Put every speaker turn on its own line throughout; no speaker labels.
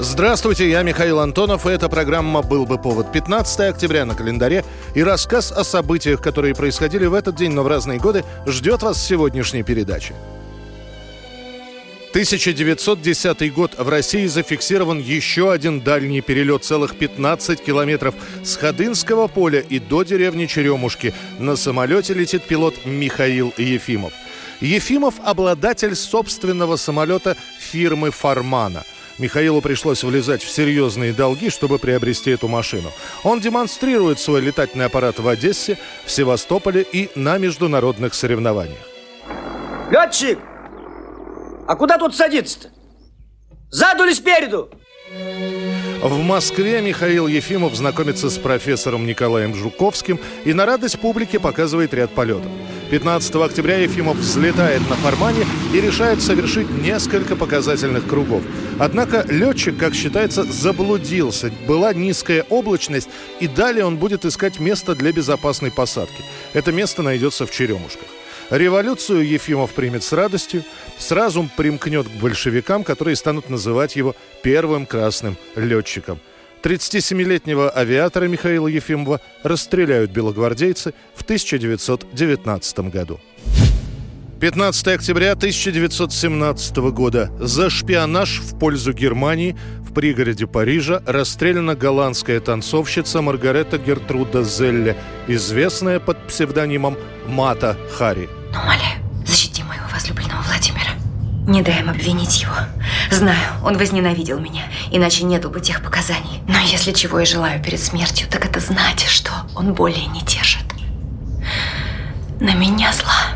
Здравствуйте, я Михаил Антонов, и эта программа «Был бы повод». 15 октября на календаре и рассказ о событиях, которые происходили в этот день, но в разные годы, ждет вас в сегодняшней передаче. 1910 год. В России зафиксирован еще один дальний перелет, целых 15 километров с Ходынского поля и до деревни Черемушки. На самолете летит пилот Михаил Ефимов. Ефимов – обладатель собственного самолета фирмы «Фармана». Михаилу пришлось влезать в серьезные долги, чтобы приобрести эту машину. Он демонстрирует свой летательный аппарат в Одессе, в Севастополе и на международных соревнованиях.
Летчик! А куда тут садиться-то? Заду или спереду?
В Москве Михаил Ефимов знакомится с профессором Николаем Жуковским и на радость публике показывает ряд полетов. 15 октября Ефимов взлетает на Формане и решает совершить несколько показательных кругов. Однако летчик, как считается, заблудился. Была низкая облачность, и далее он будет искать место для безопасной посадки. Это место найдется в Черемушках. Революцию Ефимов примет с радостью, сразу примкнет к большевикам, которые станут называть его первым красным летчиком. 37-летнего авиатора Михаила Ефимова расстреляют белогвардейцы в 1919 году. 15 октября 1917 года. За шпионаж в пользу Германии в пригороде Парижа расстреляна голландская танцовщица Маргарета Гертруда Зелле, известная под псевдонимом Мата Хари.
Умоляю, защити моего возлюбленного Владимира. Не дай им обвинить его. Знаю, он возненавидел меня, иначе нету бы тех показаний. Но если чего и желаю перед смертью, так это знать, что он более не держит. На меня зла.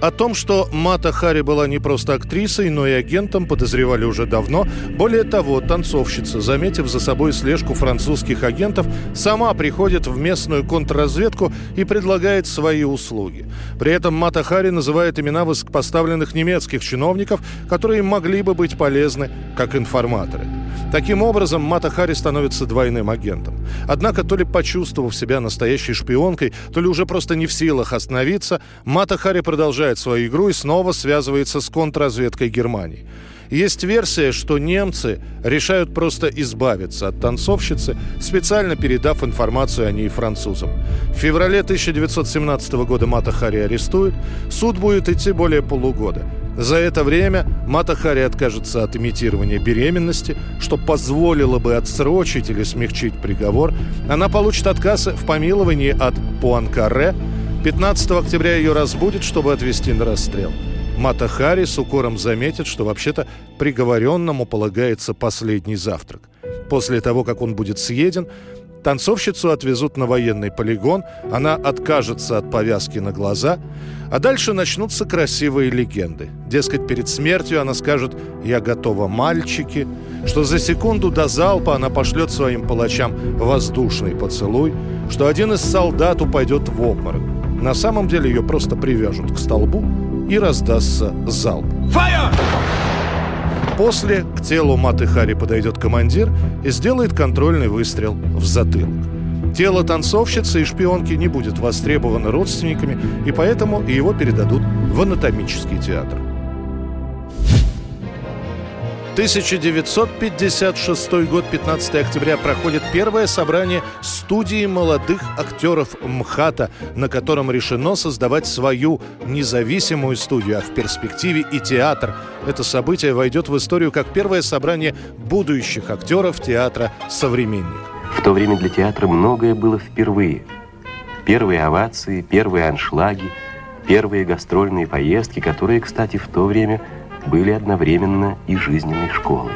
О том, что Мата Хари была не просто актрисой, но и агентом, подозревали уже давно. Более того, танцовщица, заметив за собой слежку французских агентов, сама приходит в местную контрразведку и предлагает свои услуги. При этом Мата Хари называет имена высокопоставленных немецких чиновников, которые могли бы быть полезны как информаторы. Таким образом, Мата Хари становится двойным агентом. Однако, то ли почувствовав себя настоящей шпионкой, то ли уже просто не в силах остановиться, Мата Хари продолжает свою игру и снова связывается с контрразведкой Германии. Есть версия, что немцы решают просто избавиться от танцовщицы, специально передав информацию о ней французам. В феврале 1917 года Мата Хари арестуют. Суд будет идти более полугода. За это время Мата Хари откажется от имитирования беременности, что позволило бы отсрочить или смягчить приговор. Она получит отказ в помиловании от Пуанкаре. 15 октября ее разбудят, чтобы отвезти на расстрел. Мата Хари с укором заметит, что вообще-то приговоренному полагается последний завтрак. После того, как он будет съеден, танцовщицу отвезут на военный полигон, она откажется от повязки на глаза, а дальше начнутся красивые легенды. Дескать, перед смертью она скажет «Я готова, мальчики», что за секунду до залпа она пошлет своим палачам воздушный поцелуй, что один из солдат упадет в обморок. На самом деле ее просто привяжут к столбу, и раздастся залп.
Фаер!
После к телу Маты Хари подойдет командир и сделает контрольный выстрел в затылок. Тело танцовщицы и шпионки не будет востребовано родственниками, и поэтому его передадут в анатомический театр. 1956 год, 15 октября, проходит первое собрание студии молодых актеров МХАТа, на котором решено создавать свою независимую студию, а в перспективе и театр. Это событие войдет в историю как первое собрание будущих актеров театра «Современник».
В то время для театра многое было впервые. Первые овации, первые аншлаги, первые гастрольные поездки, которые, кстати, в то время были одновременно и жизненной школой.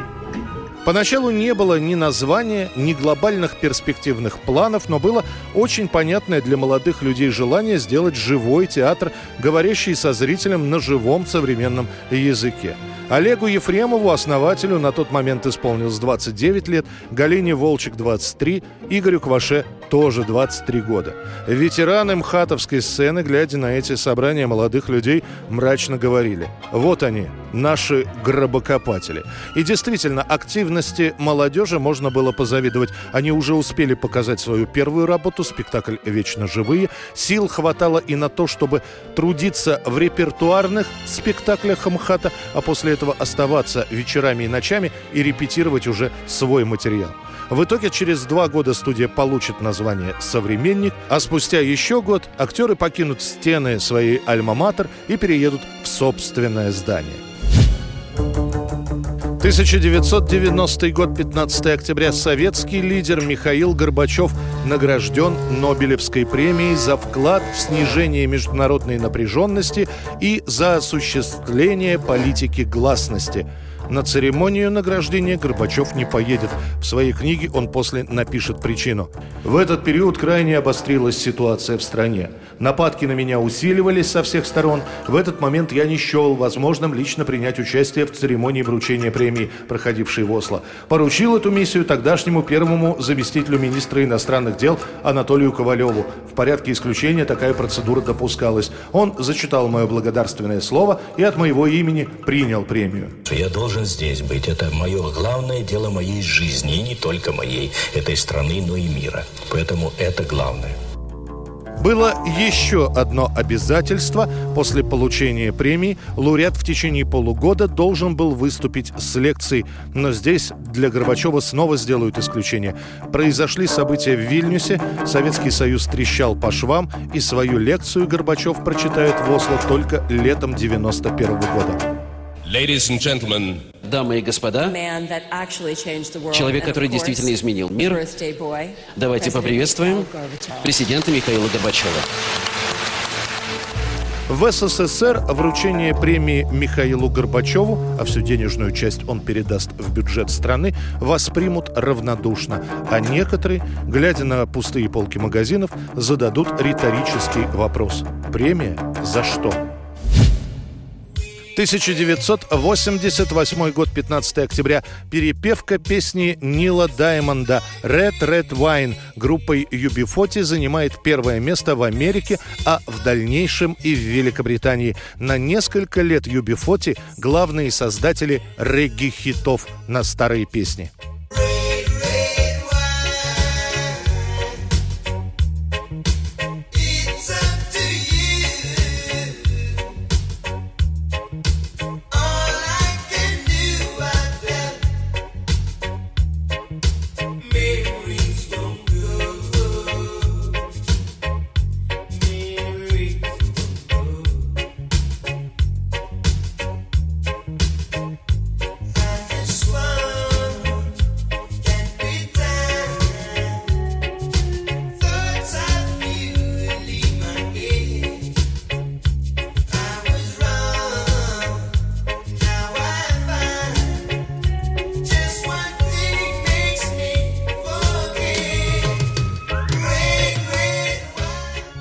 Поначалу не было ни названия, ни глобальных перспективных планов, но было очень понятное для молодых людей желание сделать живой театр, говорящий со зрителем на живом современном языке. Олегу Ефремову, основателю, на тот момент исполнилось 29 лет, Галине Волчек 23, Игорю Кваше тоже 23 года. Ветераны МХАТовской сцены, глядя на эти собрания молодых людей, мрачно говорили «Вот они, наши гробокопатели». И действительно, активности молодежи можно было позавидовать. Они уже успели показать свою первую работу, спектакль «Вечно живые». Сил хватало и на то, чтобы трудиться в репертуарных спектаклях МХАТа, а после этого оставаться вечерами и ночами и репетировать уже свой материал. В итоге через два года студия получит название «Современник», а спустя еще год актеры покинут стены своей «Альма-Матер» и переедут в собственное здание. 1990 год, 15 октября. Советский лидер Михаил Горбачев награжден Нобелевской премией за вклад в снижение международной напряженности и за осуществление политики гласности – на церемонию награждения Горбачев не поедет. В своей книге он после напишет причину. В этот период крайне обострилась ситуация в стране. Нападки на меня усиливались со всех сторон. В этот момент я не счел возможным лично принять участие в церемонии вручения премии, проходившей в Осло. Поручил эту миссию тогдашнему первому заместителю министра иностранных дел Анатолию Ковалеву. В порядке исключения такая процедура допускалась. Он зачитал мое благодарственное слово и от моего имени принял премию.
Я должен должен здесь быть. Это мое главное дело моей жизни, и не только моей, этой страны, но и мира. Поэтому это главное.
Было еще одно обязательство. После получения премии лауреат в течение полугода должен был выступить с лекцией. Но здесь для Горбачева снова сделают исключение. Произошли события в Вильнюсе, Советский Союз трещал по швам, и свою лекцию Горбачев прочитает в Осло только летом 91 года.
Ladies and gentlemen,
Дамы и господа, человек, который действительно изменил мир, давайте поприветствуем президента Михаила Горбачева.
В СССР вручение премии Михаилу Горбачеву, а всю денежную часть он передаст в бюджет страны, воспримут равнодушно. А некоторые, глядя на пустые полки магазинов, зададут риторический вопрос. Премия за что? 1988 год, 15 октября. Перепевка песни Нила Даймонда «Red Red Wine» группой UB40 занимает первое место в Америке, а в дальнейшем и в Великобритании. На несколько лет UB40 главные создатели регги-хитов на старые песни.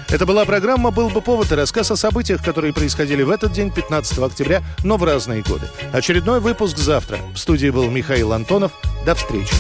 Это была программа «Был бы повод» и рассказ о событиях, которые происходили в этот день, 15 октября, но в разные годы. Очередной выпуск завтра. В студии был Михаил Антонов. До встречи.